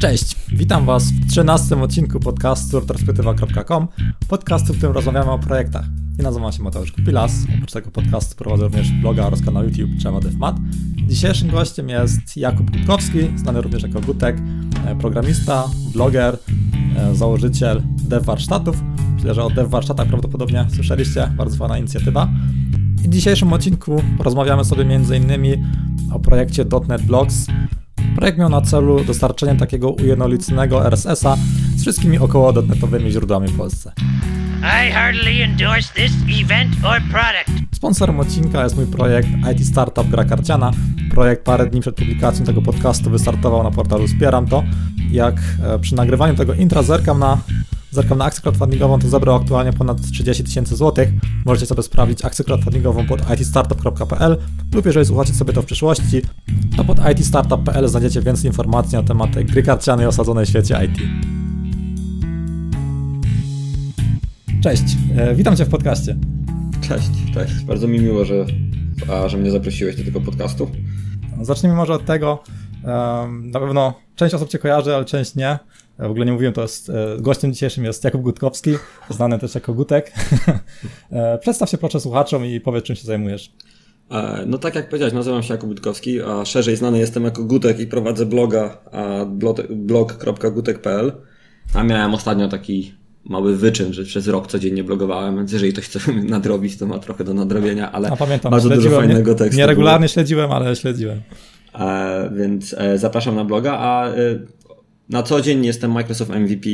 Cześć, witam Was w 13 odcinku podcastu retrospektywa.com, podcastu, w którym rozmawiamy o projektach. Ja nazywam się Mateusz Kupilas, oprócz tego podcastu prowadzę również bloga oraz kanał YouTube Java DevMat. Dzisiejszym gościem jest Jakub Gutkowski, znany również jako Gutek, e, programista, bloger, e, założyciel dev warsztatów. Myślę, że o dev warsztatach prawdopodobnie słyszeliście, bardzo fajna inicjatywa. I w dzisiejszym odcinku porozmawiamy sobie m.in. o projekcie .NET Blocks, Projekt miał na celu dostarczenie takiego ujednoliconego RSS-a z wszystkimi około dotnetowymi źródłami w Polsce. I heartily endorse this event or product. Sponsorem odcinka jest mój projekt IT Startup Gra Karciana. Projekt parę dni przed publikacją tego podcastu wystartował na portalu Wspieram to. Jak e, przy nagrywaniu tego intra zerkam na Zerkam na akcję crowdfundingową, to zebrał aktualnie ponad 30 tysięcy złotych. Możecie sobie sprawdzić akcję crowdfundingową pod itstartup.pl lub jeżeli słuchacie sobie to w przyszłości, to pod itstartup.pl znajdziecie więcej informacji na temat gry karcianej osadzonej w świecie IT. Cześć, e, witam Cię w podcaście. Cześć, cześć. Bardzo mi miło, że, a, że mnie zaprosiłeś do tego podcastu. Zacznijmy może od tego, na pewno część osób Cię kojarzy, ale część nie. W ogóle nie mówiłem, to jest, e, gościem dzisiejszym jest Jakub Gutkowski, znany też jako Gutek. E, przedstaw się proszę słuchaczom i powiedz, czym się zajmujesz. E, no tak jak powiedziałeś, nazywam się Jakub Gutkowski, a szerzej znany jestem jako Gutek i prowadzę bloga blog.gutek.pl. A miałem ostatnio taki mały wyczyn, że przez rok codziennie blogowałem, więc jeżeli ktoś chce nadrobić, to ma trochę do nadrobienia, ale a pamiętam, bardzo dużo fajnego tekstu. Nie regularnie było. śledziłem, ale śledziłem. Więc zapraszam na bloga, a na co dzień jestem Microsoft MVP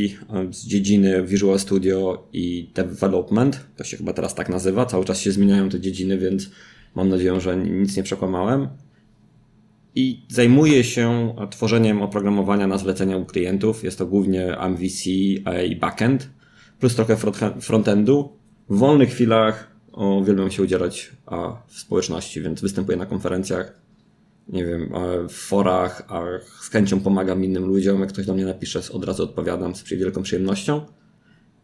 z dziedziny Visual Studio i Development. To się chyba teraz tak nazywa. Cały czas się zmieniają te dziedziny, więc mam nadzieję, że nic nie przekłamałem. I zajmuję się tworzeniem oprogramowania na zlecenia u klientów. Jest to głównie MVC i backend, plus trochę frontendu. W wolnych chwilach uwielbiam się udzielać w społeczności, więc występuję na konferencjach nie wiem, w forach, a z chęcią pomagam innym ludziom. Jak ktoś do mnie napisze, od razu odpowiadam z wielką przyjemnością.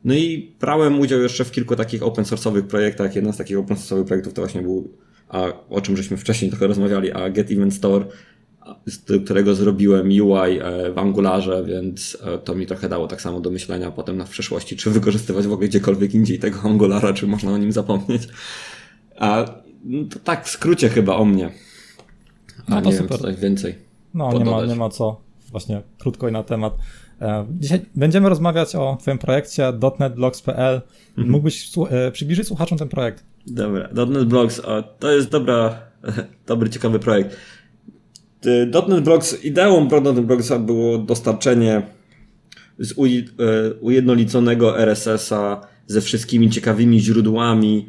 No i brałem udział jeszcze w kilku takich open source'owych projektach. Jeden z takich open source'owych projektów to właśnie był, a, o czym żeśmy wcześniej trochę rozmawiali, a Get Event Store, z którego zrobiłem UI e, w Angularze, więc e, to mi trochę dało tak samo do myślenia potem na przyszłości, czy wykorzystywać w ogóle gdziekolwiek indziej tego Angulara, czy można o nim zapomnieć. A no to tak w skrócie chyba o mnie. No A to nie super. Wiem, coś więcej. No, nie ma, nie ma co. Właśnie krótko i na temat. E, dzisiaj będziemy rozmawiać o Twoim projekcie .NET Mhm. Mógłbyś e, przybliżyć słuchaczom ten projekt? Dobra, .NET Blocks to jest dobra, dobry, ciekawy projekt. .NET Blocks, ideą .NET Blocks było dostarczenie z e, ujednoliconego RSS-a ze wszystkimi ciekawymi źródłami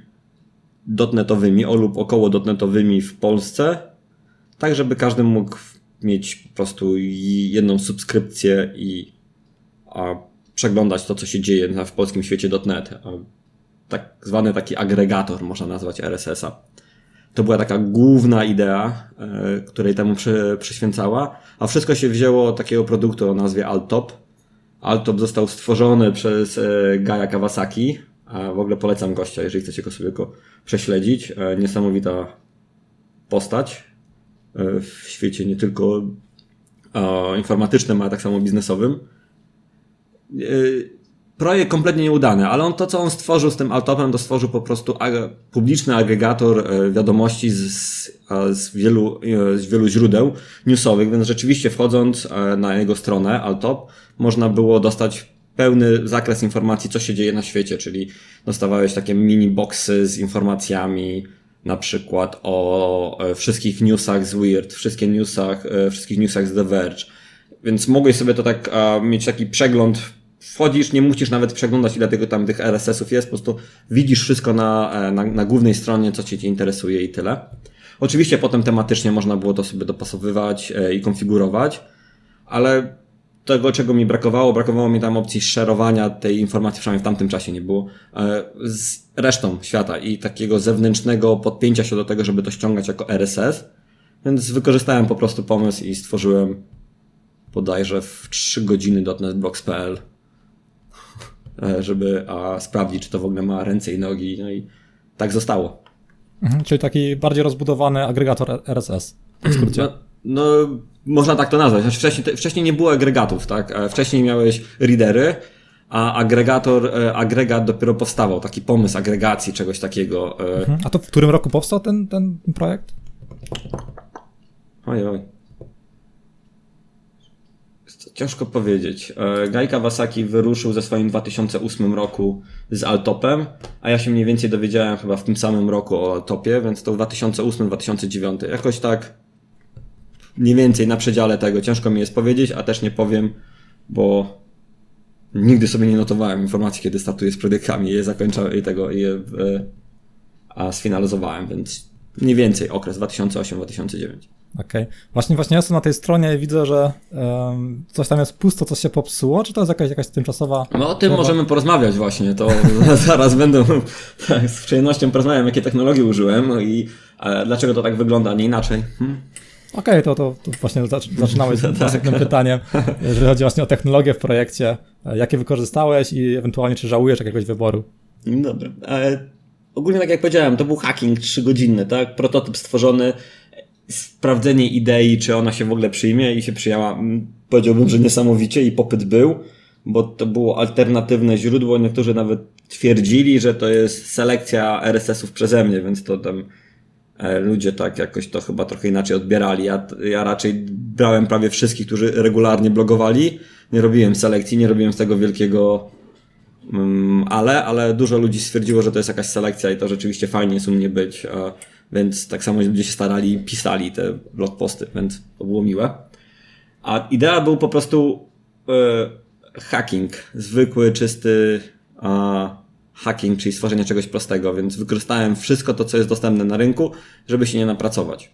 dotnetowymi lub około dotnetowymi w Polsce tak żeby każdy mógł mieć po prostu jedną subskrypcję i a, przeglądać to, co się dzieje w polskim świecie .NET. Tak zwany taki agregator, można nazwać RSS-a. To była taka główna idea, e, której temu przy, przyświęcała, a wszystko się wzięło od takiego produktu o nazwie Altop. Altop został stworzony przez e, Gaia Kawasaki, a w ogóle polecam gościa, jeżeli chcecie go sobie go prześledzić. E, niesamowita postać, w świecie nie tylko informatycznym, ale tak samo biznesowym. E, projekt kompletnie nieudany, ale on to, co on stworzył z tym Altopem, to stworzył po prostu publiczny agregator e, wiadomości z, z, wielu, z wielu źródeł newsowych, więc rzeczywiście wchodząc na jego stronę Altop, można było dostać pełny zakres informacji, co się dzieje na świecie, czyli dostawałeś takie mini boxy z informacjami, na przykład o e, wszystkich newsach z Weird, wszystkie newsach, e, wszystkich newsach z The Verge. Więc mogłeś sobie to tak mieć taki przegląd. Wchodzisz, nie musisz nawet przeglądać ile tego tam tych RSS-ów jest, po prostu widzisz wszystko na, e, na, na głównej stronie, co cię interesuje i tyle. Oczywiście potem tematycznie można było to sobie dopasowywać i konfigurować, ale tego, czego mi brakowało, brakowało mi tam opcji szerowania tej informacji, przynajmniej w tamtym czasie nie było, e, z resztą świata i takiego zewnętrznego podpięcia się do tego, żeby to ściągać jako RSS. Więc wykorzystałem po prostu pomysł i stworzyłem bodajże w 3 godziny .NET e, żeby a, sprawdzić, czy to w ogóle ma ręce i nogi. No i tak zostało. Mhm, czyli taki bardziej rozbudowany agregator RSS. W skrócie. No, no, można tak to nazwać. Znaczy wcześniej, wcześniej nie było agregatów, tak? E, wcześniej miałeś readery, a agregator, e, agregat dopiero powstawał, taki pomysł agregacji, czegoś takiego. Mhm. A to w którym roku powstał ten, ten projekt? Oj, oj. Ciężko powiedzieć. Guy Kawasaki wyruszył ze swoim 2008 roku z Altopem, a ja się mniej więcej dowiedziałem chyba w tym samym roku o Altopie, więc to 2008-2009. Jakoś tak mniej więcej na przedziale tego. Ciężko mi jest powiedzieć, a też nie powiem, bo nigdy sobie nie notowałem informacji, kiedy startuję z projektami i je zakończę i tego i je a sfinalizowałem, więc mniej więcej okres 2008-2009. Okej. Okay. Właśnie, właśnie jestem na tej stronie i widzę, że um, coś tam jest pusto, coś się popsuło, czy to jest jakaś, jakaś tymczasowa... No o tym możemy porozmawiać właśnie, to zaraz będę tak, z przyjemnością porozmawiam, jakie technologie użyłem i e, dlaczego to tak wygląda, nie inaczej. Hmm? Okej, okay, to, to, to, właśnie zaczynałeś z następnym tak. pytaniem, jeżeli chodzi właśnie o technologię w projekcie. E, jakie wykorzystałeś i ewentualnie czy żałujesz jakiegoś wyboru? Dobra. E, ogólnie tak jak powiedziałem, to był hacking trzygodzinny, tak? Prototyp stworzony, sprawdzenie idei, czy ona się w ogóle przyjmie i się przyjęła. Mm, powiedziałbym, że niesamowicie i popyt był, bo to było alternatywne źródło. Niektórzy nawet twierdzili, że to jest selekcja RSS-ów przeze mnie, więc to tam ludzie tak jakoś to chyba trochę inaczej odbierali. Ja, ja raczej brałem prawie wszystkich, którzy regularnie blogowali. Nie robiłem selekcji, nie robiłem z tego wielkiego um, ale, ale dużo ludzi stwierdziło, że to jest jakaś selekcja i to rzeczywiście fajnie jest u mnie być. Więc tak samo ludzie się starali, pisali te blogposty, więc to było miłe. A idea był po prostu uh, hacking, zwykły, czysty, uh, hacking, czyli stworzenie czegoś prostego, więc wykorzystałem wszystko to, co jest dostępne na rynku, żeby się nie napracować.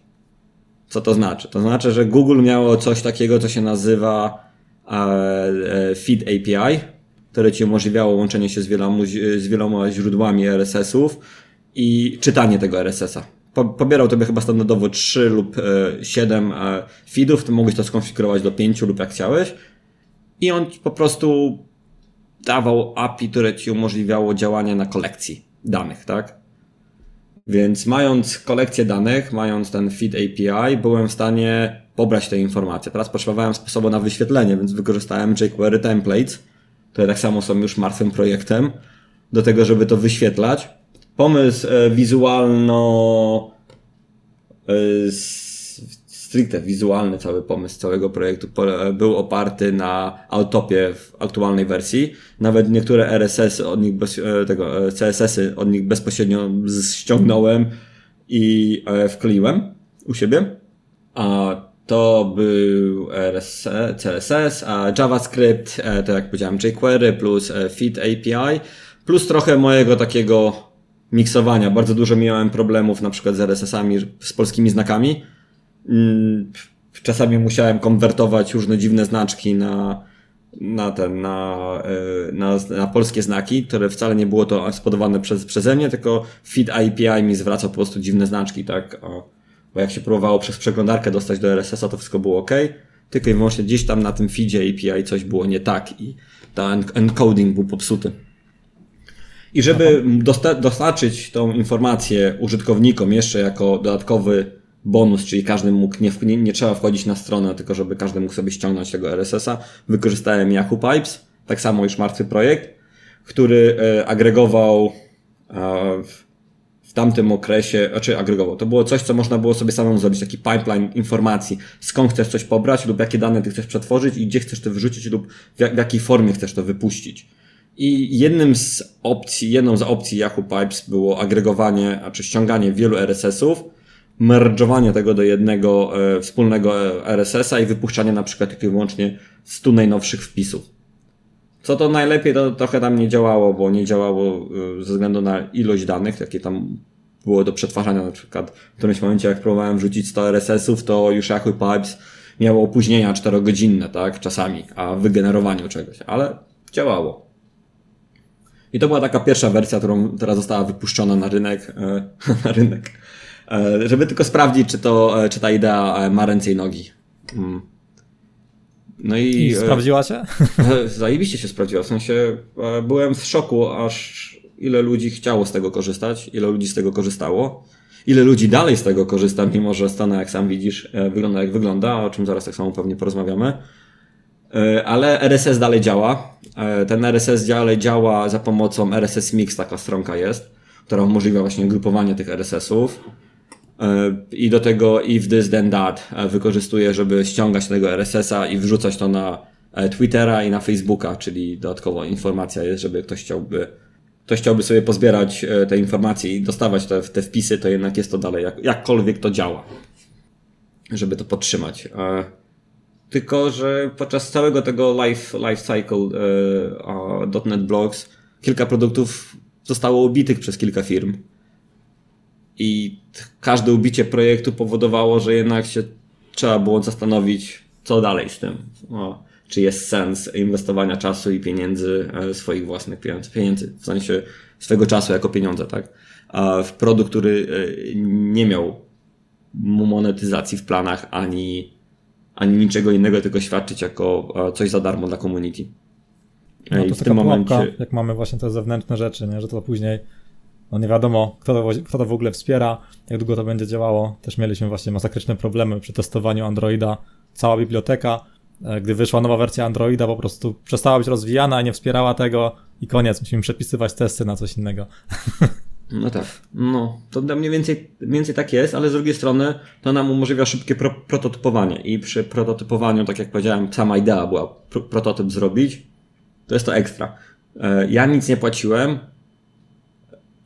Co to znaczy? To znaczy, że Google miało coś takiego, co się nazywa e, e, Feed API, które ci umożliwiało łączenie się z wieloma, z wieloma źródłami RSS-ów i czytanie tego RSS-a. Pobierał tobie chyba standardowo 3 lub 7 e, feedów, ty mogłeś to skonfigurować do 5 lub jak chciałeś. I on po prostu dawał API, które ci umożliwiało działanie na kolekcji danych, tak? Więc mając kolekcję danych, mając ten feed API, byłem w stanie pobrać te informacje. Teraz potrzebowałem sposobu na wyświetlenie, więc wykorzystałem jQuery templates, które tak samo są już martwym projektem, do tego, żeby to wyświetlać. Pomysł e, wizualno e, stricte wizualny cały pomysł całego projektu był oparty na Autopie w aktualnej wersji. Nawet niektóre RSS od nich, bez, e, tego, e, CSS-y od nich bezpośrednio ściągnąłem i e, wkleiłem u siebie. A to był RSS, CSS, a JavaScript, to jak powiedziałem jQuery plus Feed API, plus trochę mojego takiego miksowania. Bardzo dużo miałem problemów na przykład z RSS-ami, z polskimi znakami czasami musiałem konwertować różne dziwne znaczki na, na ten, na, e, na, na polskie znaki, które wcale nie było to spodowane przez, przeze mnie, tylko feed API mi zwraca po prostu dziwne znaczki, tak? Bo jak się próbowało przez przeglądarkę dostać do RSS-a, to wszystko było ok, tylko i wyłącznie gdzieś tam na tym feedzie API coś było nie tak i ten encoding był popsuty. I żeby dosta dostarczyć tą informację użytkownikom jeszcze jako dodatkowy bonus, czyli każdy mógł, nie, nie, nie trzeba wchodzić na stronę, tylko żeby każdy mógł sobie ściągnąć tego RSS-a. Wykorzystałem Yahoo Pipes, tak samo już martwy projekt, który e, agregował e, w, w tamtym okresie, znaczy agregował, to było coś, co można było sobie samemu zrobić, taki pipeline informacji, skąd chcesz coś pobrać lub jakie dane ty chcesz przetworzyć i gdzie chcesz to wyrzucić lub w, jak, w jakiej formie chcesz to wypuścić. I jednym z opcji, jedną z opcji Yahoo Pipes było agregowanie, a czy ściąganie wielu RSS-ów, merge'owanie tego do jednego e, wspólnego e, RSS-a i wypuszczanie na przykład tylko i wyłącznie 100 najnowszych wpisów. Co to najlepiej, to trochę tam nie działało, bo nie działało e, ze względu na ilość danych, jakie tam było do przetwarzania. Na przykład w którymś momencie, jak próbowałem wrzucić 100 RSS-ów, to już Yahoo Pipes miało opóźnienia 4-godzinne, tak, czasami, a w wygenerowaniu czegoś, ale działało. I to była taka pierwsza wersja, którą teraz została wypuszczona na rynek, na rynek, żeby tylko sprawdzić, czy, to, e, czy ta idea e, ma ręce i nogi. Mm. No i, I sprawdziła się? Zajebiście się sprawdziła. W sensie byłem w szoku, aż ile ludzi chciało z tego korzystać, ile ludzi z tego korzystało. ile ludzi dalej z tego korzysta, mimo że strona, jak sam widzisz, e, wygląda jak wygląda, o czym zaraz tak samo pewnie porozmawiamy. E, ale RSS dalej działa. E, ten RSS dalej działa za pomocą RSS Mix, taka stronka jest, która umożliwia właśnie grupowanie tych RSS-ów. I do tego if this then that wykorzystuje, żeby ściągać tego RSS-a i wrzucać to na Twittera i na Facebooka, czyli dodatkowo informacja jest, żeby ktoś chciałby ktoś chciałby sobie pozbierać e, te informacje i dostawać te, te wpisy, to jednak jest to dalej, jak, jakkolwiek to działa, żeby to podtrzymać. E, tylko, że podczas całego tego life, life cycle e, .NET kilka produktów zostało ubitych przez kilka firm. I każde ubicie projektu powodowało, że jednak się trzeba było zastanowić, co dalej z tym. O, czy jest sens inwestowania czasu i pieniędzy, e, swoich własnych pieniędzy, pieniędzy w sensie swego czasu jako pieniądze, tak? A w produkt, który e, nie miał monetyzacji w planach ani, ani niczego innego, tylko świadczyć jako e, coś za darmo dla community. No to w tym momencie... jak mamy właśnie te zewnętrzne rzeczy, nie? że to później no nie wiadomo, kto to, kto to w ogóle wspiera, jak długo to będzie działało. Też mieliśmy właśnie masakryczne problemy przy testowaniu Androida. Cała biblioteka E, gdy wyszła nowa wersja Androida, po prostu przestała być rozwijana, nie wspierała tego i koniec, musimy przepisywać testy na coś innego. No tak, no to mniej więcej, mniej więcej tak jest, ale z drugiej strony to nam umożliwia szybkie pro, prototypowanie i przy prototypowaniu, tak jak powiedziałem, sama idea była prototyp zrobić, to jest to ekstra. E, ja nic nie płaciłem,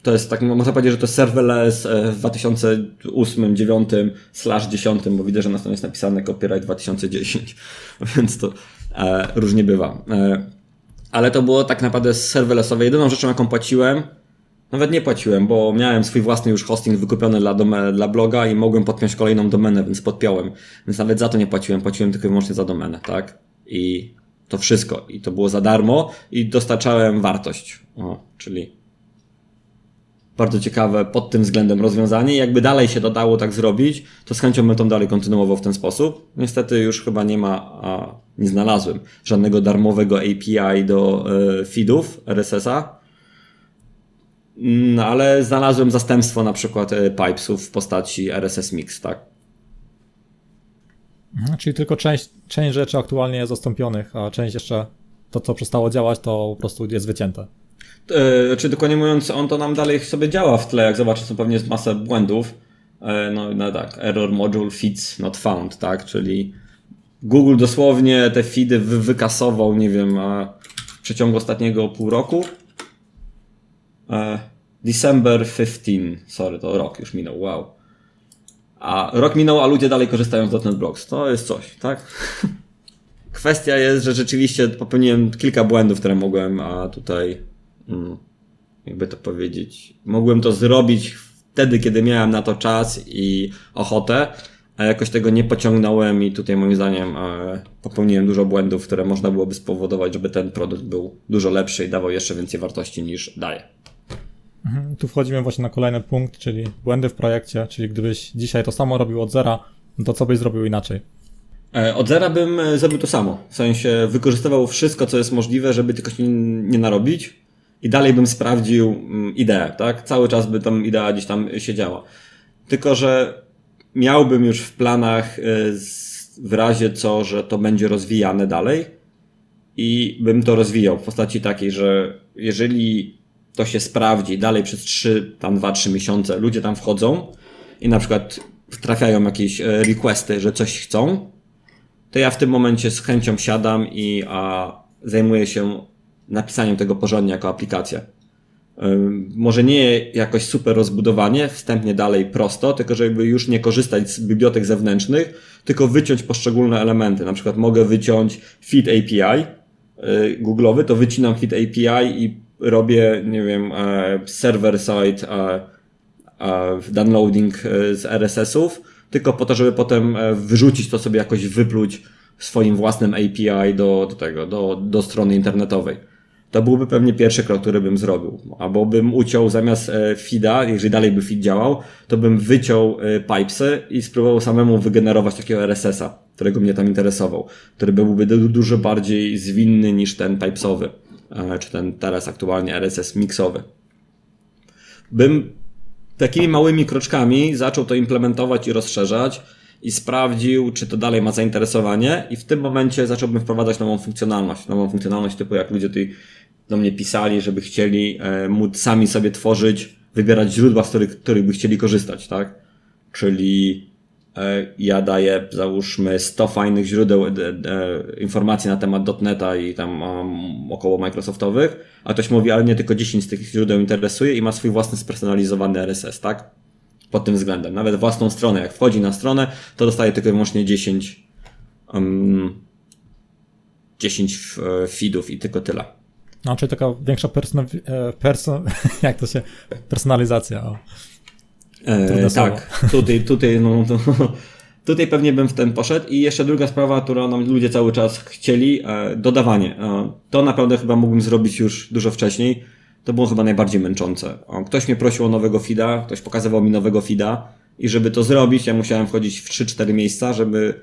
to jest tak, można powiedzieć, że to jest serverless e, w 2008, 9, slash 10, bo widzę, że na stronie jest napisane copyright 2010, więc to e, różnie bywa. E, ale to było tak naprawdę serverlessowe. Jedyną rzeczą, jaką płaciłem, nawet nie płaciłem, bo miałem swój własny już hosting wykupiony dla, domen, dla bloga i mogłem podpiąć kolejną domenę, więc podpiąłem. Więc nawet za to nie płaciłem, płaciłem tylko i wyłącznie za domenę, tak? I to wszystko. I to było za darmo i dostarczałem wartość. O, czyli bardzo ciekawe pod tym względem rozwiązanie. Jakby dalej się to dało tak zrobić, to z chęcią bym to dalej kontynuował w ten sposób. Niestety już chyba nie ma, a nie znalazłem żadnego darmowego API do y, feedów RSS-a. No, ale znalazłem zastępstwo na przykład y, pipesów w postaci RSS Mix, tak? Mhm, czyli tylko część, część rzeczy aktualnie jest zastąpionych, a część jeszcze to, co przestało działać, to po prostu jest wycięte. E, czy dokładnie mówiąc, on to nam dalej sobie działa w tle, jak zobaczysz, to pewnie jest masa błędów. E, no, no tak, error module feeds not found, tak, czyli Google dosłownie te feedy wy wykasował, nie wiem, w przeciągu ostatniego pół roku. E, December 15, sorry, to rok już minął, wow. A rok minął, a ludzie dalej korzystają z .NET Blocks. To jest coś, tak? Kwestia jest, że rzeczywiście popełniłem kilka błędów, które mogłem a tutaj jakby to powiedzieć, mogłem to zrobić wtedy, kiedy miałem na to czas i ochotę, a jakoś tego nie pociągnąłem i tutaj moim zdaniem e, popełniłem dużo błędów, które można byłoby spowodować, żeby ten produkt był dużo lepszy i dawał jeszcze więcej wartości niż daje. Mhm, tu wchodzimy właśnie na kolejny punkt, czyli błędy w projekcie, czyli gdybyś dzisiaj to samo robił od zera, to co byś zrobił inaczej? E, od zera bym e, zrobił to samo. W sensie wykorzystywał wszystko, co jest możliwe, żeby tylko się nie narobić i dalej bym sprawdził mm, ideę, tak? Cały czas by tam idea gdzieś tam siedziała. Tylko, że miałbym już w planach y, w razie co, że to będzie rozwijane dalej i bym to rozwijał w postaci takiej, że jeżeli to się sprawdzi dalej przez 3, tam 2-3 miesiące, ludzie tam wchodzą i na przykład trafiają jakieś e, requesty, że coś chcą, to ja w tym momencie z chęcią siadam i a, zajmuję się napisaniem tego porządnie jako aplikacja. Może nie jakoś super rozbudowanie, wstępnie dalej prosto, tylko żeby już nie korzystać z bibliotek zewnętrznych, tylko wyciąć poszczególne elementy. Na przykład mogę wyciąć feed API y, Google'owy, to wycinam feed API i robię, nie wiem, e, server side e, e, downloading z RSS-ów, tylko po to, żeby potem wyrzucić to sobie jakoś wypluć swoim własnym API do, do tego, do, do strony internetowej to byłby pewnie pierwszy krok, który bym zrobił. Albo bym uciął zamiast e, feeda, jeżeli dalej by feed działał, to bym wyciął e, pipesy i spróbował samemu wygenerować takiego RSS-a, którego mnie tam interesował, który byłby dużo bardziej zwinny niż ten pipesowy, e, czy ten teraz aktualnie RSS mixowy. Bym takimi małymi kroczkami zaczął to implementować i rozszerzać i sprawdził, czy to dalej ma zainteresowanie i w tym momencie zacząłbym wprowadzać nową funkcjonalność. Nową funkcjonalność typu jak ludzie tutaj do mnie pisali, żeby chcieli e, móc sami sobie tworzyć, wybierać źródła, z których, których by chcieli korzystać, tak? Czyli e, ja daję, załóżmy, 100 fajnych źródeł e, e, informacji na temat .NETA i tam um, około Microsoftowych, a ktoś mówi, ale nie tylko 10 z tych źródeł interesuje i ma swój własny spersonalizowany RSS, tak? Pod tym względem. Nawet własną stronę. Jak wchodzi na stronę, to dostaje tylko i wyłącznie 10 um, 10 feedów i tylko tyle. No, czyli taka większa person, person, jak to się, personalizacja. O. E, tak, tutaj, tutaj, no, to, tutaj pewnie bym w ten poszedł. I jeszcze druga sprawa, którą nam ludzie cały czas chcieli, e, dodawanie. E, to naprawdę chyba mógłbym zrobić już dużo wcześniej. To było chyba najbardziej męczące. O, ktoś mnie prosił o nowego feeda, ktoś pokazywał mi nowego feeda i żeby to zrobić, ja musiałem wchodzić w 3-4 miejsca, żeby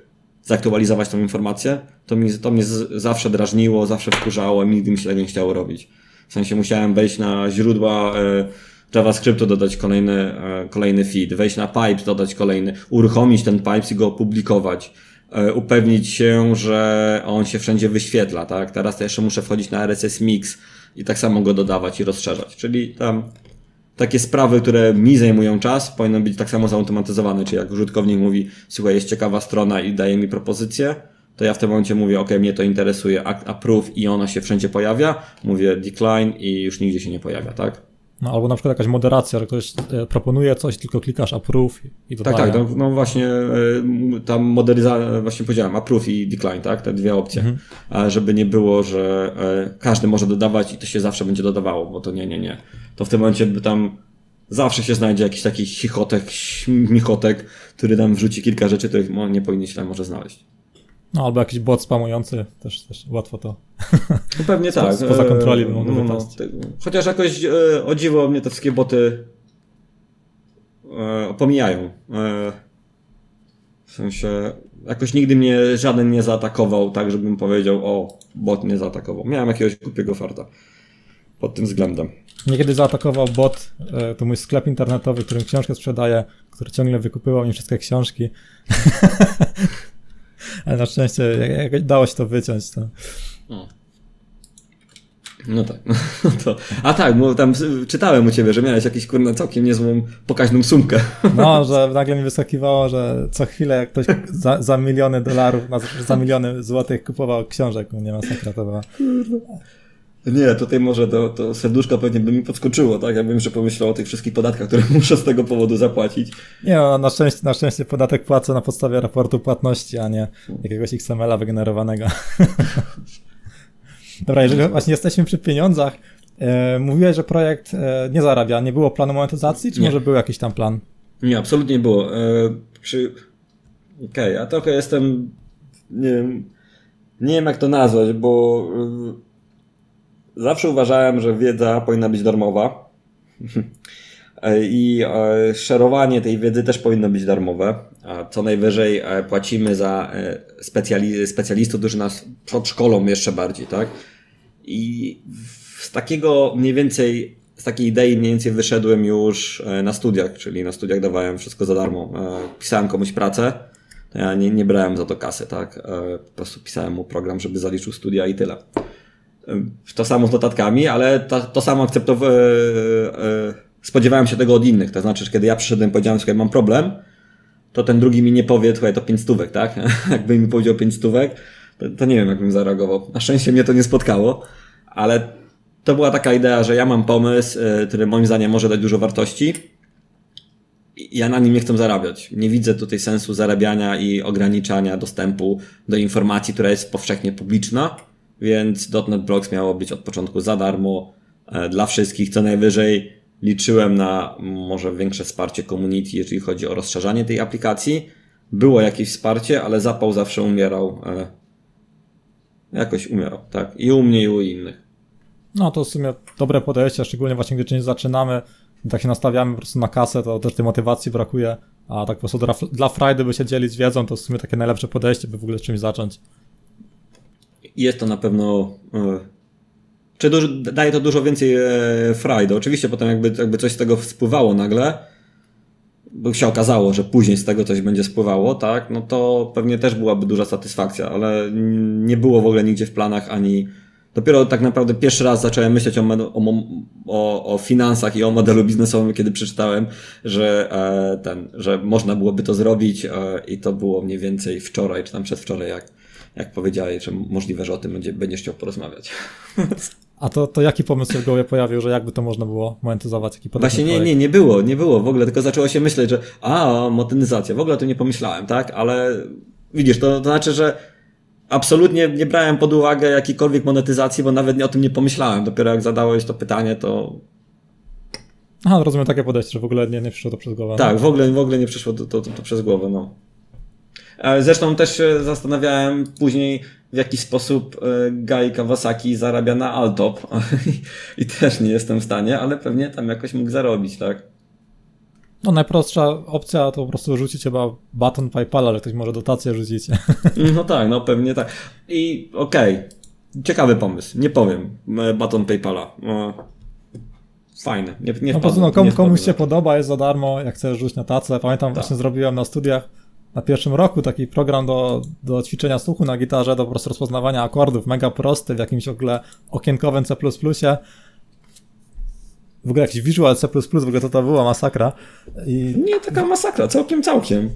zaktualizować tą informację. To, mi, to mnie z, zawsze drażniło, zawsze wkurzało, nigdy mi się tego nie chciało robić. W sensie musiałem wejść na źródła, e, JavaScriptu dodać kolejny, e, kolejny feed, wejść na Pipes, dodać kolejny, uruchomić ten Pipes i go opublikować, e, upewnić się, że on się wszędzie wyświetla, tak? Teraz to jeszcze muszę wchodzić na RSS Mix i tak samo go dodawać i rozszerzać. Czyli tam takie sprawy, które mi zajmują czas, powinny być tak samo zautomatyzowane. Czyli jak użytkownik mówi, słuchaj, jest ciekawa strona i daje mi propozycję, to ja w tym momencie mówię, ok, mnie to interesuje, approve i ona się wszędzie pojawia, mówię decline i już nigdzie się nie pojawia, tak? No, albo na przykład jakaś moderacja, że ktoś e, proponuje coś, tylko klikasz approve i to Tak, tak, no, no właśnie e, tam modernizacja, właśnie powiedziałem, approve i decline, tak, te dwie opcje, mhm. żeby nie było, że e, każdy może dodawać i to się zawsze będzie dodawało, bo to nie, nie, nie. To w tym momencie by tam zawsze się znajdzie jakiś taki chichotek, śmichotek, który tam wrzuci kilka rzeczy, których nie powinien się tam może znaleźć. No, albo jakiś bot spamujący, też, też łatwo to. No pewnie tak. Spoza kontroli by mogło no, no, Chociaż jakoś e, o dziwo mnie te wszystkie boty e, pomijają. E, w sensie, jakoś nigdy mnie żaden nie zaatakował, tak żebym powiedział, o, bot nie zaatakował. Miałem jakiegoś głupiego farta pod tym względem. Mnie kiedy zaatakował bot, e, to mój sklep internetowy, którym książkę sprzedaję, który ciągle wykupywał mi wszystkie książki. Ale na szczęście jak, dało się to wyciąć. To... No. No tak. No to, a tak, bo tam czytałem u ciebie, że miałeś jakąś kurna całkiem niezłą pokaźną sumkę. No, że nagle mi wyskakiwało, że co chwilę jak ktoś za, za miliony dolarów, za miliony złotych kupował książek, no nie masakra to była. Nie, tutaj może to, to serduszko pewnie by mi podskoczyło, tak? Ja bym że pomyślał o tych wszystkich podatkach, które muszę z tego powodu zapłacić. Nie, no, na szczęście, na szczęście podatek płacę na podstawie raportu płatności, a nie jakiegoś XML-a wygenerowanego. Dobra, jeżeli właśnie jesteśmy przy pieniądzach, e, mówiłeś, że projekt e, nie zarabia, nie było planu monetyzacji, czy nie. może był jakiś tam plan? Nie, absolutnie nie było. E, przy... Okej, okay, ja trochę jestem, nie wiem, nie wiem jak to nazwać, bo e, Zawsze uważałem, że wiedza powinna być darmowa. I e, szerowanie tej wiedzy też powinno być darmowe. Co najwyżej e, płacimy za e, specjali specjalistów, którzy nas przedszkolą jeszcze bardziej, tak? I z takiego mniej więcej, z takiej idei mniej więcej wyszedłem już na studiach, czyli na studiach dawałem wszystko za darmo. Pisałem komuś pracę, ja nie, nie brałem za to kasy, tak? Po prostu pisałem mu program, żeby zaliczył studia i tyle to samo z notatkami, ale to, to samo akceptowałem, spodziewałem się tego od innych. To znaczy, że kiedy ja przyszedłem i powiedziałem, że mam problem, to ten drugi mi nie powie, słuchaj, to pięć stówek, tak? Jakby mi powiedział pięć stówek, to, to nie wiem, jakbym zareagował. Na szczęście mnie to nie spotkało, ale to była taka idea, że ja mam pomysł, y, który moim zdaniem może dać dużo wartości. Ja na nim nie chcę zarabiać. Nie widzę tutaj sensu zarabiania i ograniczania dostępu do informacji, która jest powszechnie publiczna więc .NET Blocks miało być od początku za darmo e, dla wszystkich. Co najwyżej liczyłem na może większe wsparcie community, jeżeli chodzi o rozszerzanie tej aplikacji. Było jakieś wsparcie, ale zapał zawsze umierał. E, jakoś umierał, tak. I u mnie, i u innych. No to w sumie dobre podejście, szczególnie właśnie gdy czymś zaczynamy, tak się nastawiamy po prostu na kasę, to też tej motywacji brakuje, a tak po prostu dla, dla frajdy by się dzielić wiedzą, to w sumie takie najlepsze podejście, by w ogóle czymś zacząć jest to na pewno. E, czy daje to dużo więcej e, frajdy. Oczywiście potem jakby, jakby coś z tego spływało nagle, by się okazało, że później z tego coś będzie spływało, tak, no to pewnie też byłaby duża satysfakcja, ale nie było w ogóle nigdzie w planach ani. Dopiero tak naprawdę pierwszy raz zacząłem myśleć o, o, o, o finansach i o modelu biznesowym, kiedy przeczytałem, że e, ten, że można byłoby to zrobić e, i to było mniej więcej wczoraj, czy tam przedwczoraj, jak, jak powiedziałeś, że możliwe, że o tym będzie, będziesz chciał porozmawiać. A to, to jaki pomysł się w głowie pojawił, że jakby to można było monetyzować? Jaki Właśnie nie, nie, nie było, nie było w ogóle, tylko zaczęło się myśleć, że a, monetyzacja, w ogóle o tym nie pomyślałem, tak? Ale widzisz, to, to znaczy, że absolutnie nie brałem pod uwagę jakiejkolwiek monetyzacji, bo nawet o tym nie pomyślałem. Dopiero jak zadałeś to pytanie, to Aha, rozumiem takie podejście, że w ogóle nie, nie przyszło to przez głowę. Tak, no. w, ogóle, w ogóle nie przyszło to, to, to, to przez głowę, no. E, zresztą też się zastanawiałem później, w jaki sposób e, Gai Kawasaki zarabia na Altop. I też nie jestem w stanie, ale pewnie tam jakoś mógł zarobić, tak? No najprostsza opcja to po prostu rzucić chyba baton PayPala, że ktoś może dotację rzucić. No tak, no pewnie tak. I okej, okay. ciekawy pomysł, nie powiem. E, baton PayPala. Fajne, nie, nie No po prostu no, komu, komuś się podoba, jest za darmo, jak chcesz rzucić na tacę. Pamiętam, tak. właśnie zrobiłem na studiach na pierwszym roku taki program do, do ćwiczenia słuchu na gitarze, do po prostu rozpoznawania akordów, mega prosty, w jakimś w ogóle okienkowym C++. W ogóle jakiś Visual C++, w ogóle to to była masakra. I... Nie taka masakra, całkiem, całkiem.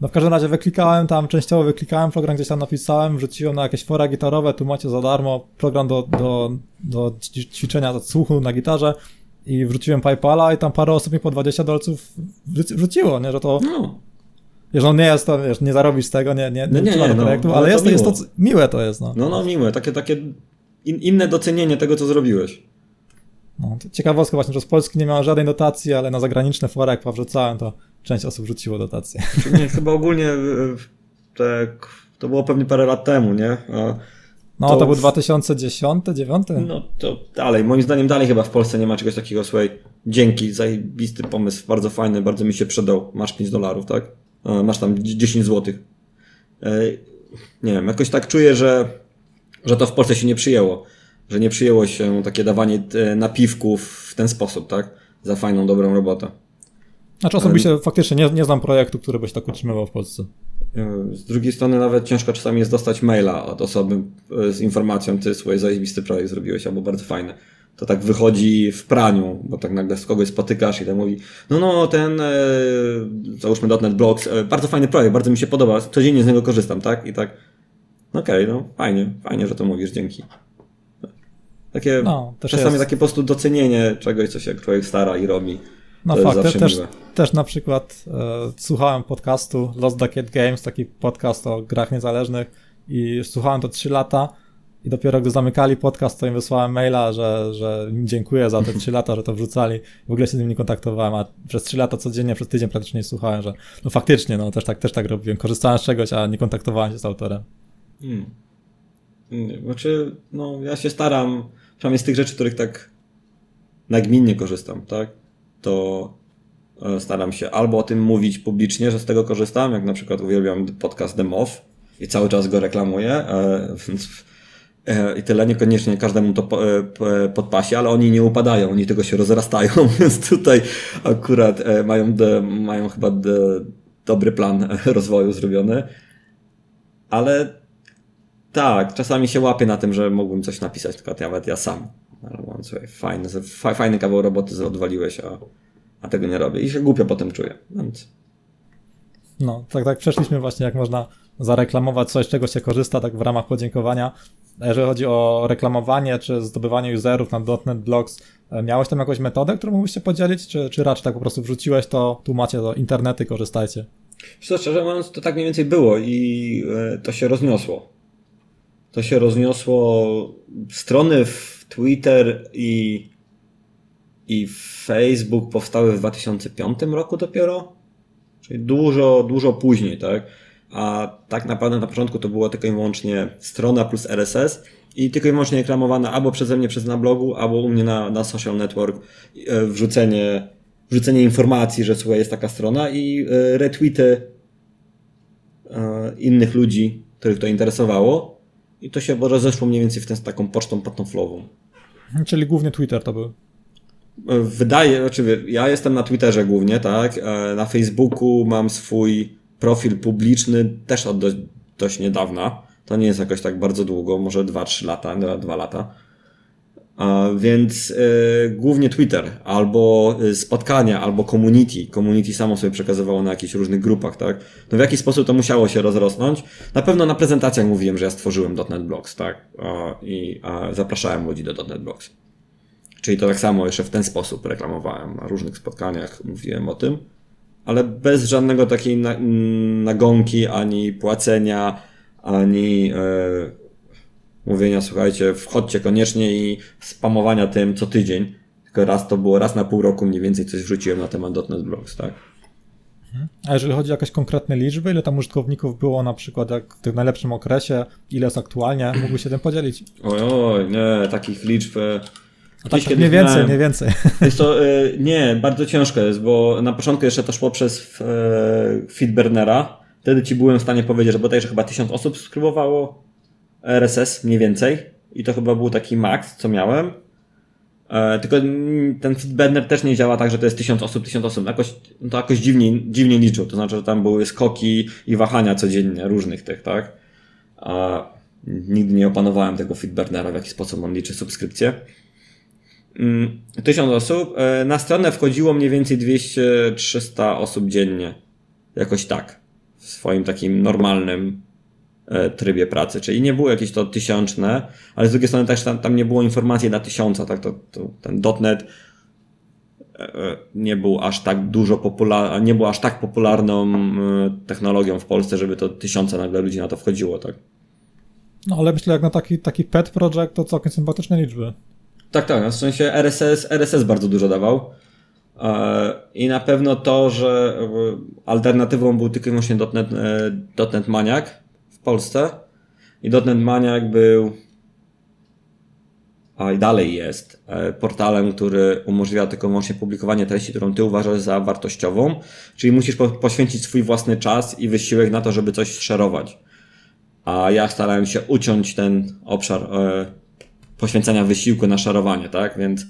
No w każdym razie wyklikałem tam, częściowo wyklikałem, program gdzieś tam napisałem, wrzuciłem na jakieś fora gitarowe, tu macie za darmo program do, do, do ćwiczenia słuchu na gitarze i wrzuciłem PayPala i tam parę osób mi po 20 dolców wrzuciło, nie, że to... No Wiesz, on nie jest to, wiesz, nie zarobisz tego, nie, nie, no, nie, nie, no, projektu, ale, ale jest, to, jest to, miłe to jest, no. No, no, miłe, takie, takie in, inne docenienie tego, co zrobiłeś. No, ciekawostka właśnie, że z Polski nie miałem żadnej dotacji, ale na zagraniczne fora jak powrzucałem, to część osób rzuciło dotację. Nie, chyba ogólnie tak, to było pewnie parę lat temu, nie? A no, to, to był 2010, 2009? No to dalej, moim zdaniem dalej chyba w Polsce nie ma czegoś takiego, słuchaj, dzięki, zajebisty pomysł, bardzo fajny, bardzo mi się przydał, masz 5 dolarów, tak? Masz tam 10 zł. E, nie wiem, jakoś tak czuję, że, że to w Polsce się nie przyjęło. Że nie przyjęło się takie dawanie e, napiwków w ten sposób, tak? Za fajną, dobrą robotę. Znaczy osobiście um, faktycznie nie, nie znam projektu, który byś tak utrzymywał w Polsce. Z drugiej strony nawet ciężko czasami jest dostać maila od osoby z informacją, ty swój zajebisty projekt zrobiłeś, albo bardzo fajny to tak wychodzi w praniu, bo tak nagle z kogoś spotykasz i tak mówi, no no, ten, e, załóżmy .NET Blocks, e, bardzo fajny projekt, bardzo mi się podoba, codziennie z niego korzystam, tak? I tak, okej, okay, no fajnie, fajnie, że to mówisz, dzięki. Takie, no, czasami jest. takie po prostu docenienie czegoś, co się człowiek stara i robi. No fakt, te, też, też na przykład e, słuchałem podcastu Lost Decade Games, taki podcast o grach niezależnych i słuchałem to 3 lata i dopiero gdy zamykali podcast, to im wysłałem maila, że, że dziękuję za te trzy lata, że to wrzucali. W ogóle się z nimi nie kontaktowałem, a przez trzy lata codziennie, przez tydzień praktycznie słuchałem, że no faktycznie, no też tak, też tak robiłem. Korzystałem z czegoś, a nie kontaktowałem się z autorem. Hmm. Znaczy, no ja się staram, przynajmniej z tych rzeczy, których tak nagminnie korzystam, tak? To e, staram się albo o tym mówić publicznie, że z tego korzystam, jak na przykład uwielbiam podcast Moth i cały czas go reklamuję, e, więc i tyle, niekoniecznie każdemu to e, podpasie, ale oni nie upadają, oni tylko się rozrastają, więc tutaj akurat e, mają, de, mają chyba de, dobry plan rozwoju zrobiony. Ale tak, czasami się łapię na tym, że mógłbym coś napisać, tylko nawet ja sam. Fajny, fajny kawał roboty odwaliłeś, a, a tego nie robię. I się głupio potem czuję, więc... No, tak, tak, przeszliśmy właśnie, jak można zareklamować coś, czego się korzysta, tak w ramach podziękowania. Jeżeli chodzi o reklamowanie czy zdobywanie userów na .NET Blogs, e, miałeś tam jakąś metodę, którą mógłbyś się podzielić, czy, czy raczej tak po prostu wrzuciłeś to, tu macie to internety, korzystajcie? Co, szczerze mówiąc, to tak mniej więcej było i e, to się rozniosło. To się rozniosło. Strony w Twitter i, i Facebook powstały w 2005 roku dopiero. Czyli dużo, dużo później, tak? A tak naprawdę na początku to było tylko i wyłącznie strona plus RSS i tylko i wyłącznie reklamowana albo przeze mnie przez na blogu, albo u mnie na, na social network e, wrzucenie, wrzucenie informacji, że słuchaj, jest taka strona i e, retweety e, innych ludzi, których to interesowało i to się rozeszło mniej więcej w ten, z taką pocztą pantoflową. Czyli głównie Twitter to był? wydaje, znaczy ja jestem na Twitterze głównie, tak? Na Facebooku mam swój profil publiczny też od dość, dość niedawna. To nie jest jakoś tak bardzo długo, może 2-3 lata, 2 lata. A więc y, głównie Twitter, albo e, spotkania, albo community. Community samo sobie przekazywało na jakichś różnych grupach, tak? No w jaki sposób to musiało się rozrosnąć? Na pewno na prezentacjach mówiłem, że ja stworzyłem .NET Blogs, tak? A, I a zapraszałem ludzi do .NET Blogs. Czyli to tak samo jeszcze w ten sposób reklamowałem na różnych spotkaniach, mówiłem o tym, ale bez żadnego takiej nagonki, ani płacenia, ani e, mówienia, słuchajcie, wchodźcie koniecznie i spamowania tym co tydzień. Tylko raz to było, raz na pół roku mniej więcej coś wrzuciłem na temat .NET Blogs, tak? A jeżeli chodzi o jakieś konkretne liczby, ile tam użytkowników było na przykład jak w tym najlepszym okresie, ile jest aktualnie, mógłby się tym podzielić? Oj, oj, nie, takich liczb... E, a tak, tak, nie więcej, miałem, nie więcej. Jest to, e, nie, bardzo ciężko jest, bo na początku jeszcze to szło przez e, Feedburnera. Wtedy ci byłem w stanie powiedzieć, że bodajże chyba tysiąc osób subskrybowało RSS mniej więcej. I to chyba był taki max, co miałem. E, tylko ten Feedburner też nie działa tak, że to jest tysiąc osób, tysiąc osób. Jakoś, no to jakoś dziwnie, dziwnie liczył. To znaczy, że tam były skoki i wahania codziennie różnych tych, tak? A nigdy nie opanowałem tego Feedburnera, w jaki sposób on liczy subskrypcje. Mm, tysiąc osób. E, na stronę wchodziło mniej więcej 200-300 osób dziennie. Jakoś tak. W swoim takim normalnym e, trybie pracy. Czyli nie było jakieś to tysiączne, ale z drugiej strony też tam, tam nie było informacji na tysiąca, tak? To, to ten .NET e, nie był aż tak dużo popular, nie był aż tak popularną technologią w Polsce, żeby to tysiące nagle ludzi na to wchodziło, tak? No ale myślę, jak na taki, taki pet project, to całkiem sympatyczne liczby. Tak, tak. W sensie RSS, RSS bardzo dużo dawał. E, I na pewno to, że alternatywą był tylko i wyłącznie .NET, e, .NET Maniac w Polsce. I .NET Maniac był a i dalej jest e, portalem, który umożliwia tylko wyłącznie publikowanie treści, którą ty uważasz za wartościową, czyli musisz poświęcić swój własny czas i wysiłek na to, żeby coś szerować. A ja starałem się uciąć ten obszar poświęcenia wysiłku na szarowanie, tak? Więc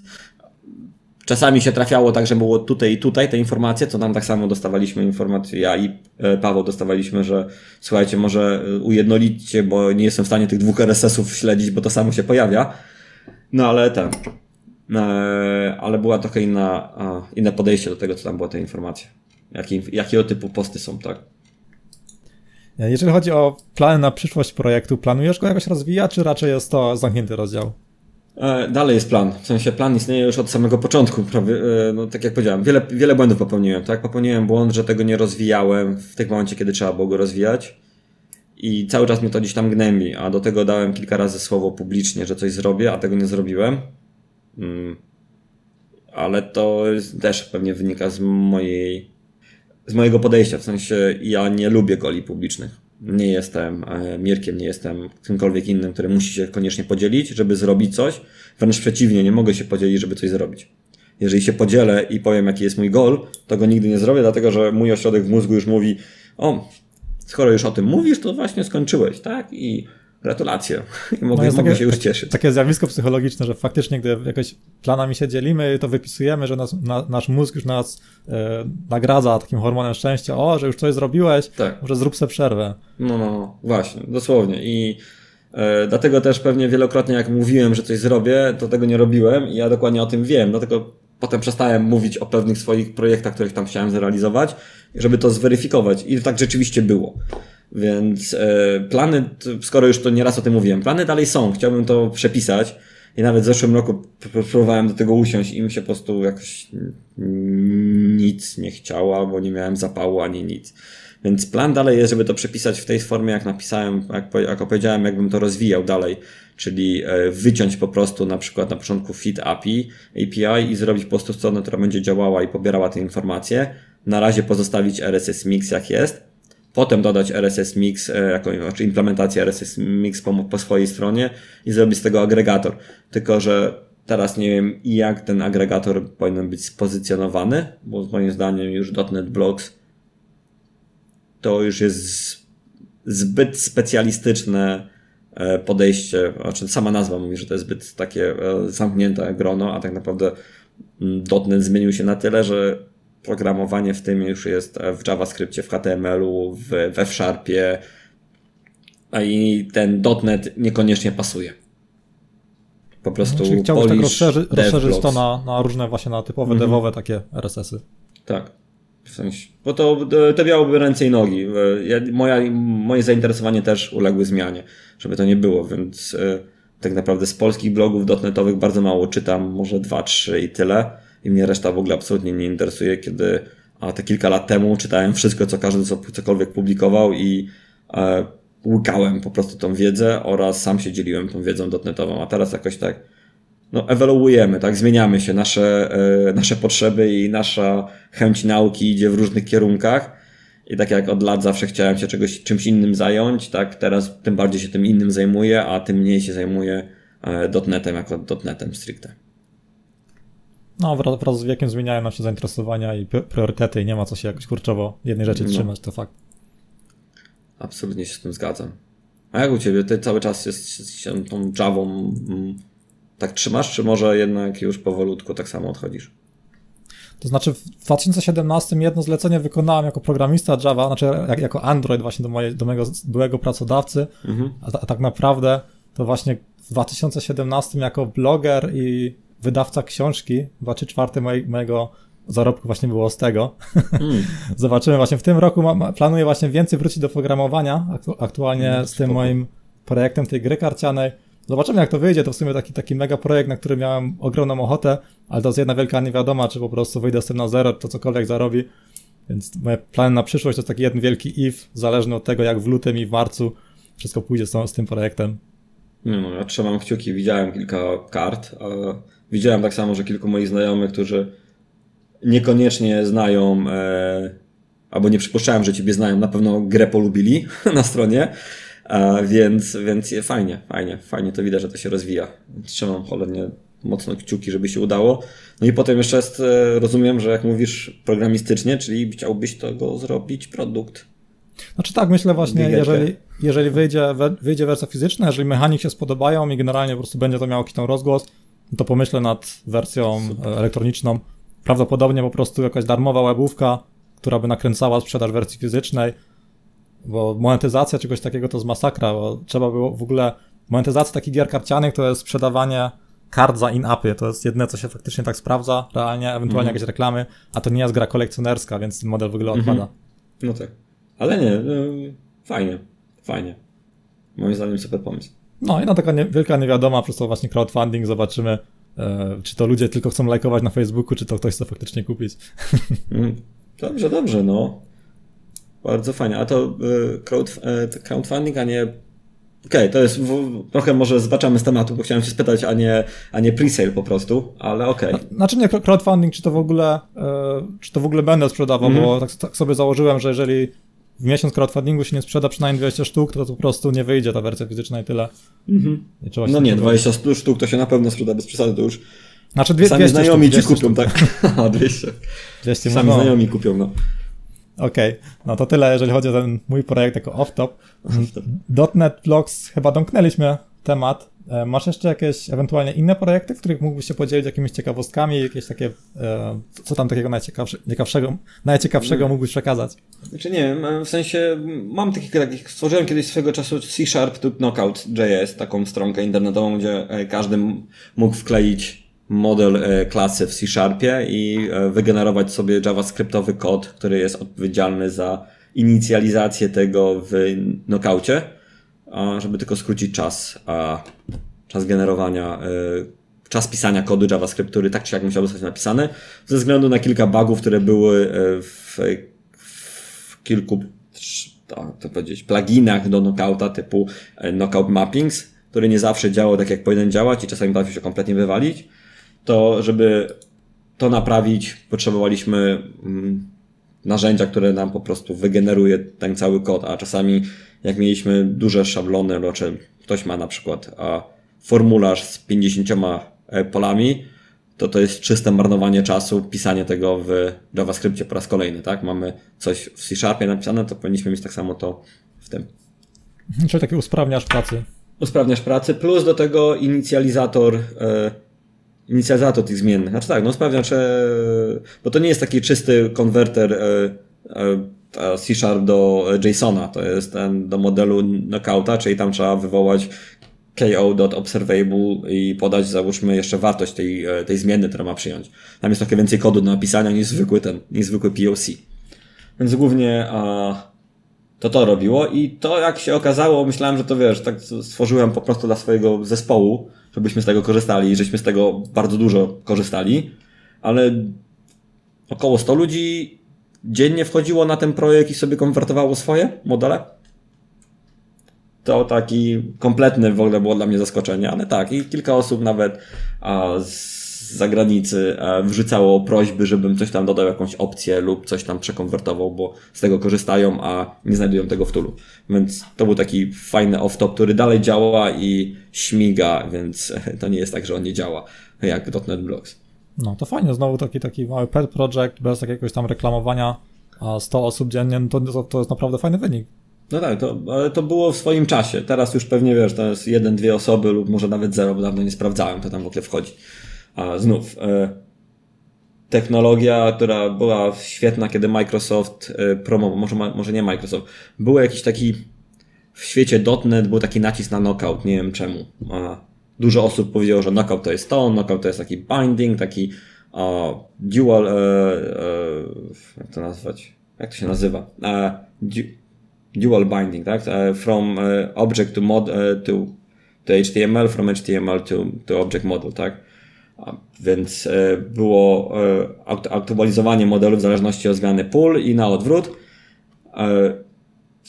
czasami się trafiało tak, że było tutaj i tutaj te informacje, co tam tak samo dostawaliśmy informacje, ja i e, Paweł dostawaliśmy, że słuchajcie, może ujednolićcie, bo nie jestem w stanie tych dwóch RSS-ów śledzić, bo to samo się pojawia. No ale ten, e, ale była trochę inna, inne podejście do tego, co tam było te informacje. Jaki, jakiego typu posty są, tak? Jeżeli chodzi o plany na przyszłość projektu, planujesz go jakoś rozwijać, czy raczej jest to zamknięty rozdział? E, dalej jest plan. W sensie plan istnieje już od samego początku. Prawie, e, no, tak jak powiedziałem, wiele, wiele błędów popełniłem. Tak? Popełniłem błąd, że tego nie rozwijałem w tym momencie, kiedy trzeba było go rozwijać. I cały czas mnie to gdzieś tam gnębi. A do tego dałem kilka razy słowo publicznie, że coś zrobię, a tego nie zrobiłem. Mm. Ale to też pewnie wynika z mojej z mojego podejścia, w sensie ja nie lubię goli publicznych. Nie jestem e, Mirkiem, nie jestem kimkolwiek innym, który musi się koniecznie podzielić, żeby zrobić coś. Wręcz przeciwnie, nie mogę się podzielić, żeby coś zrobić. Jeżeli się podzielę i powiem, jaki jest mój gol, to go nigdy nie zrobię, dlatego że mój ośrodek w mózgu już mówi, o, skoro już o tym mówisz, to właśnie skończyłeś, tak? I Gratulacje. I mogę, no mogę takie, się już cieszyć. Takie zjawisko psychologiczne, że faktycznie, gdy jakoś planami się dzielimy, to wypisujemy, że nas, na, nasz mózg już nas e, nagradza takim hormonem szczęścia. O, że już coś zrobiłeś, tak. może zrób sobie przerwę. No, no, no, właśnie, dosłownie. I e, dlatego też pewnie wielokrotnie, jak mówiłem, że coś zrobię, to tego nie robiłem i ja dokładnie o tym wiem. Dlatego potem przestałem mówić o pewnych swoich projektach, których tam chciałem zrealizować, żeby to zweryfikować. I tak rzeczywiście było. Więc e, plany, skoro już to nieraz o tym mówiłem, plany dalej są. Chciałbym to przepisać. I nawet w zeszłym roku próbowałem do tego usiąść i mi się po prostu jakoś nic nie chciało, bo nie miałem zapału ani nic. Więc plan dalej jest, żeby to przepisać w tej formie, jak napisałem, jak, jak opowiedziałem, jakbym to rozwijał dalej. Czyli e, wyciąć po prostu na przykład na początku feed API, API i zrobić po prostu stronę, która będzie działała i pobierała te informacje. Na razie pozostawić RSS Mix jak jest potem dodać RSS Mix, e, jako, znaczy implementację RSS Mix po, po swojej stronie i zrobić z tego agregator. Tylko, że teraz nie wiem, jak ten agregator powinien być spozycjonowany, bo moim zdaniem już .NET Blocks to już jest zbyt specjalistyczne e, podejście, znaczy sama nazwa mówi, że to jest zbyt takie e, zamknięte grono, a tak naprawdę mm, .NET zmienił się na tyle, że programowanie w tym już jest w JavaScriptie, w HTML-u, w, we F-Sharpie, a i ten .NET niekoniecznie pasuje. Po prostu Czyli chciałbyś tak rozszerzy, rozszerzyć to na, na różne właśnie na typowe mhm. devowe takie RSS-y. Tak. W sensie, bo to, to miałoby ręce i nogi. Ja, moja, moje zainteresowanie też uległy zmianie, żeby to nie było, więc tak naprawdę z polskich blogów dotnetowych bardzo mało czytam, może dwa, trzy i tyle. I mnie reszta w ogóle absolutnie nie interesuje, kiedy a te kilka lat temu czytałem wszystko, co każdy co, cokolwiek publikował i e, łykałem po prostu tą wiedzę oraz sam się dzieliłem tą wiedzą dotnetową, a teraz jakoś tak no, ewaluujemy, tak, zmieniamy się, nasze, e, nasze potrzeby i nasza chęć nauki idzie w różnych kierunkach. I tak jak od lat zawsze chciałem się czegoś, czymś innym zająć, tak, teraz tym bardziej się tym innym zajmuję, a tym mniej się zajmuję e, dotnetem jako dotnetem stricte. No, wraz, z wiekiem zmieniają nam się zainteresowania i priorytety i nie ma co się jakoś kurczowo jednej rzeczy no. trzymać, to fakt. Absolutnie się z tym zgadzam. A jak u Ciebie? Ty cały czas jest, się tą Javą mm, tak trzymasz, czy może jednak już powolutku tak samo odchodzisz? To znaczy w 2017 jedno zlecenie wykonałem jako programista Java, znaczy jak, jako Android właśnie do, moje, do mojego byłego pracodawcy, mhm. a, a, tak naprawdę to właśnie w 2017 jako bloger i wydawca książki, dwa czy czwarte mojego zarobku właśnie było z tego. Mm. Zobaczymy właśnie w tym roku ma, planuję właśnie więcej wrócić do programowania aktu, aktualnie mm, z tym moim projektem tej gry karcianej. Zobaczymy jak to wyjdzie, to w sumie taki, taki mega projekt, na który miałem ogromną ochotę, ale to jest jedna wielka niewiadoma, czy po prostu wyjdę z tym na zero, to cokolwiek zarobi. Więc moje plany na przyszłość to jest taki jeden wielki if, zależny od tego jak w lutym i w marcu wszystko pójdzie z, z tym projektem. No, ja trzymam kciuki, widziałem kilka kart, ale widziałem tak samo, że kilku moich znajomych, którzy niekoniecznie znają, e, albo nie przypuszczałem, że ciebie znają, na pewno grę polubili na stronie, e, więc, więc fajnie, fajnie, fajnie to widać, że to się rozwija. Trzymam cholernie mocno kciuki, żeby się udało. No i potem jeszcze jest, e, rozumiem, że jak mówisz programistycznie, czyli chciałbyś tego zrobić produkt. Znaczy tak, myślę właśnie, jeżeli, jeżeli wyjdzie, wyjdzie wersja fizyczna, jeżeli mechanik się spodobają i generalnie po prostu będzie to miało jakiś tam rozgłos, to pomyślę nad wersją Super. elektroniczną prawdopodobnie po prostu jakaś darmowa webówka, która by nakręcała sprzedaż wersji fizycznej, bo monetyzacja czegoś takiego to jest masakra, bo trzeba było w ogóle, monetyzacja takich gier karcianych to jest sprzedawanie kart za in-upy, to jest jedyne, co się faktycznie tak sprawdza realnie, ewentualnie mm. jakieś reklamy, a to nie jest gra kolekcjonerska, więc ten model w ogóle mhm. odpada. No tak. Ale nie, no, fajnie, fajnie. Moim zdaniem super pomysł. No i na taka nie, wielka niewiadoma, przez to właśnie crowdfunding, zobaczymy, E, czy to ludzie tylko chcą lajkować na Facebooku, czy to ktoś chce faktycznie kupić. Mm. Dobrze, dobrze, no. Bardzo fajnie. A to e, crowd, e, crowdfunding, a nie Okej, okay, to jest w, trochę może zbaczamy z tematu, bo chciałem się spytać, a nie, a nie presale po prostu, ale okej. Okay. Znaczy nie crowdfunding, czy to w ogóle, czy to w ogóle będę sprzedawał, mm -hmm. bo tak, tak, sobie założyłem, że jeżeli w miesiąc crowdfundingu się nie sprzeda przynajmniej 20 sztuk, to, to po prostu nie wyjdzie ta wersja fizyczna i tyle. Mhm. I no nie, 20 robić. sztuk to się na pewno sprzeda bez przesady, to już znaczy dwie, sami 200 znajomi sztuk, ci kupią, sztuk. tak? A, 200. 200 sami no. znajomi kupią, no. Okej, okay. no to tyle, jeżeli chodzi o ten mój projekt jako off-top. Off .NET Blogs chyba domknęliśmy temat. E, masz jeszcze jakieś ewentualnie inne projekty, w których mógłbyś się podzielić jakimiś ciekawostkami, jakieś takie, e, co tam takiego najciekawszego, najciekawszego mm. mógłbyś przekazać? Znaczy nie, w sensie mam takich, takich stworzyłem kiedyś swego czasu C Sharp to Knockout.js, taką stronkę internetową, gdzie e, każdy mógł wkleić model klasy w C Sharpie i wygenerować sobie JavaScriptowy kod, który jest odpowiedzialny za inicjalizację tego w knockoutie żeby tylko skrócić czas, a czas generowania, e, czas pisania kodu JavaScript, który tak czy jak musiał zostać napisany, ze względu na kilka bugów, które były e, w, w kilku, to, to powiedzieć, pluginach do knockouta typu e, knockout mappings, który nie zawsze działał tak jak powinien działać i czasami potrafił się kompletnie wywalić, to żeby to naprawić, potrzebowaliśmy mm, narzędzia, które nam po prostu wygeneruje ten cały kod, a czasami jak mieliśmy duże szablony, no, czy ktoś ma na przykład a, formularz z 50 e, polami, to to jest czyste marnowanie czasu, pisanie tego w JavaScriptie po raz kolejny, tak? Mamy coś w C Sharpie napisane, to powinniśmy mieć tak samo to w tym. Czyli taki usprawniasz pracy. Usprawniasz pracy, plus do tego inicjalizator e, inicjalizator tych zmiennych. Znaczy tak, no sprawdzam, czy... Bo to nie jest taki czysty konwerter e, e, C-Sharp do JSONa. To jest ten do modelu knockouta, czyli tam trzeba wywołać ko.observable i podać, załóżmy, jeszcze wartość tej, e, tej zmienny, która ma przyjąć. Tam jest trochę więcej kodu do napisania niż zwykły ten, niż zwykły POC. Więc głównie a, to to robiło i to jak się okazało, myślałem, że to wiesz, tak stworzyłem po prostu dla swojego zespołu, żebyśmy z tego korzystali i żeśmy z tego bardzo dużo korzystali, ale około 100 ludzi dziennie wchodziło na ten projekt i sobie konwertowało swoje modele. To taki kompletny w ogóle było dla mnie zaskoczenie, ale tak, i kilka osób nawet z zagranicy a, wrzucało prośby, żebym coś tam dodał, jakąś opcję lub coś tam przekonwertował, bo z tego korzystają, a nie znajdują tego w tulu. Więc to był taki fajny off-top, który dalej działa i śmiga, więc to nie jest tak, że on nie działa jak .NET Blocks. No to fajnie, znowu taki, taki mały pet project, bez jakiegoś tam reklamowania, a 100 osób dziennie, no to, to jest naprawdę fajny wynik. No tak, to, ale to było w swoim czasie. Teraz już pewnie wiesz, to jest jeden, dwie osoby lub może nawet zero, bo dawno nie sprawdzałem, to tam w ogóle wchodzi. A znów, e, technologia, która była świetna, kiedy Microsoft e, promował, może, może nie Microsoft, był jakiś taki w świecie .NET był taki nacisk na knockout, nie wiem czemu. Dużo osób powiedziało, że knockout to jest to, knockout to jest taki binding, taki a, dual, e, e, jak to nazwać? Jak to się nazywa? E, dual binding, tak? Uh, from uh, object to mod uh, to, to HTML, from HTML to, to object model, tak? Więc było aktualizowanie modelu w zależności od zmiany pól i na odwrót.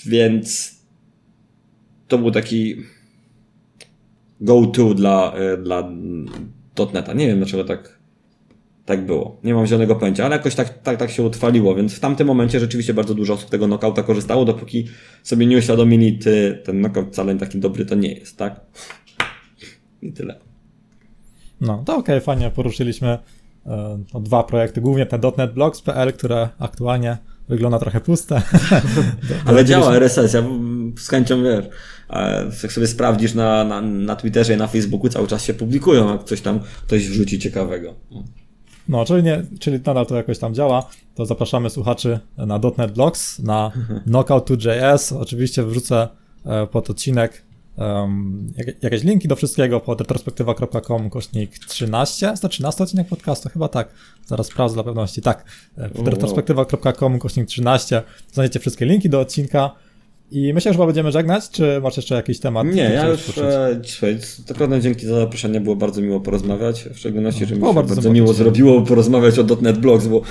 Więc to był taki go-to dla, dla .NETA. Nie wiem dlaczego tak tak było. Nie mam zielonego pojęcia, ale jakoś tak, tak, tak się utrwaliło, więc w tamtym momencie rzeczywiście bardzo dużo osób tego knockouta korzystało, dopóki sobie nie uświadomili, ty, ten knockout wcale taki dobry to nie jest, tak? I tyle. No, to okej, okay, fajnie poruszyliśmy no, dwa projekty, głównie ten .NET Blocks.pl, które aktualnie wygląda trochę puste. Ale działa RSS, ja z chęcią wiesz, jak sobie sprawdzisz na, na, na Twitterze i na Facebooku cały czas się publikują, jak coś tam ktoś wrzuci ciekawego. No, czyli, nie, czyli nadal to jakoś tam działa, to zapraszamy słuchaczy na .NET Blogs, na Knockout2.js. Oczywiście wrzucę e, pod odcinek um, jakieś linki do wszystkiego pod retrospektywa.com kośnik 13. Jest to 13 odcinek podcastu? Chyba tak. Zaraz sprawdzę dla pewności. Tak. E, pod retrospektywa.com kośnik 13 znajdziecie wszystkie linki do odcinka. I myślę, że chyba będziemy żegnać, czy masz jeszcze jakiś temat? Nie, ja już e, dzisiaj, naprawdę dzięki za zaproszenie, było bardzo miło porozmawiać, w szczególności, no, że mi się bardzo, bardzo miło zrobiło porozmawiać o .NET Blogs, bo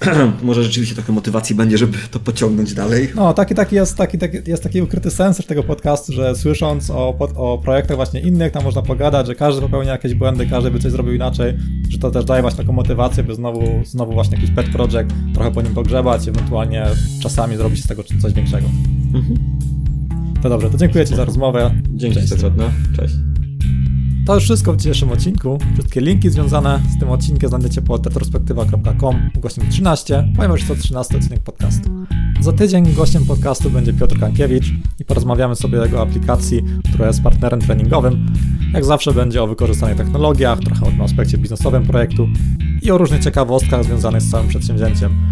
może rzeczywiście trochę motywacji będzie, żeby to pociągnąć dalej. No, taki, taki, jest, taki, taki, jest taki ukryty sens tego podcastu, że słysząc o, o projektach właśnie innych, tam można pogadać, że każdy popełnia jakieś błędy, każdy by coś zrobił inaczej, że to też daje właśnie taką motywację, by znowu, znowu właśnie jakiś pet project, trochę po nim pogrzebać, ewentualnie czasami zrobić z tego coś większego. Mhm. To dobrze, to dziękuję Ci za rozmowę. Dzięki, Cześć. Cześć. To już wszystko w dzisiejszym odcinku. Wszystkie linki związane z tym odcinkiem znajdziecie pod retrospektywa.com ukośnik 13, ponieważ jest to 13 odcinek podcastu. Za tydzień gościem podcastu będzie Piotr Kankiewicz i porozmawiamy sobie o jego aplikacji, która jest partnerem treningowym. Jak zawsze będzie o wykorzystanych technologiach, trochę o aspekcie biznesowym projektu i o różnych ciekawostkach związanych z całym przedsięwzięciem.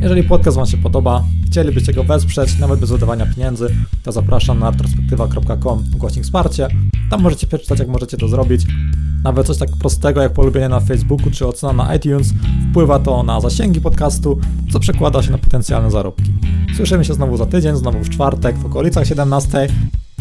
Jeżeli podcast Wam się podoba, chcielibyście go wesprzeć, nawet bez wydawania pieniędzy, to zapraszam na retrospektywa.com ukośnik wsparcie. Tam możecie przeczytać, jak możecie to zrobić. Nawet coś tak prostego jak polubienie na Facebooku czy ocena na iTunes wpływa to na zasięgi podcastu, co przekłada się na potencjalne zarobki. Słyszymy się znowu za tydzień, znowu w czwartek w okolicach 17.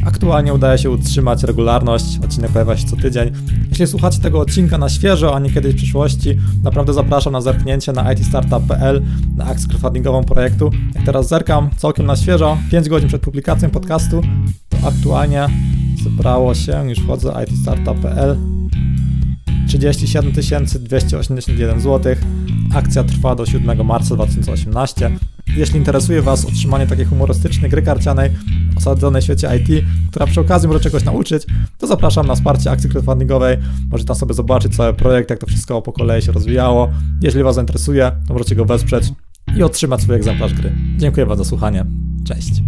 Aktualnie udaje się utrzymać regularność, odcinek pojawia się co tydzień. Jeśli słuchacie tego odcinka na świeżo, a nie kiedyś w przyszłości, naprawdę zapraszam na zerknięcie na itstartup.pl, na akcję crowdfundingową projektu. Jak teraz zerkam całkiem na świeżo, 5 godzin przed publikacją podcastu, to aktualnie zebrało się, już wchodzę, itstartup.pl, 37 281 zł. Akcja trwa do 7 marca 2018. Jeśli interesuje Was otrzymanie takiej humorystycznej gry karcianej osadzonej w świecie IT, która przy okazji może czegoś nauczyć, to zapraszam na wsparcie akcji crowdfundingowej. Możecie tam sobie zobaczyć cały projekt, jak to wszystko po kolei się rozwijało. Jeśli Was zainteresuje, to możecie go wesprzeć i otrzymać swój egzemplarz gry. Dziękuję Wam za słuchanie. Cześć.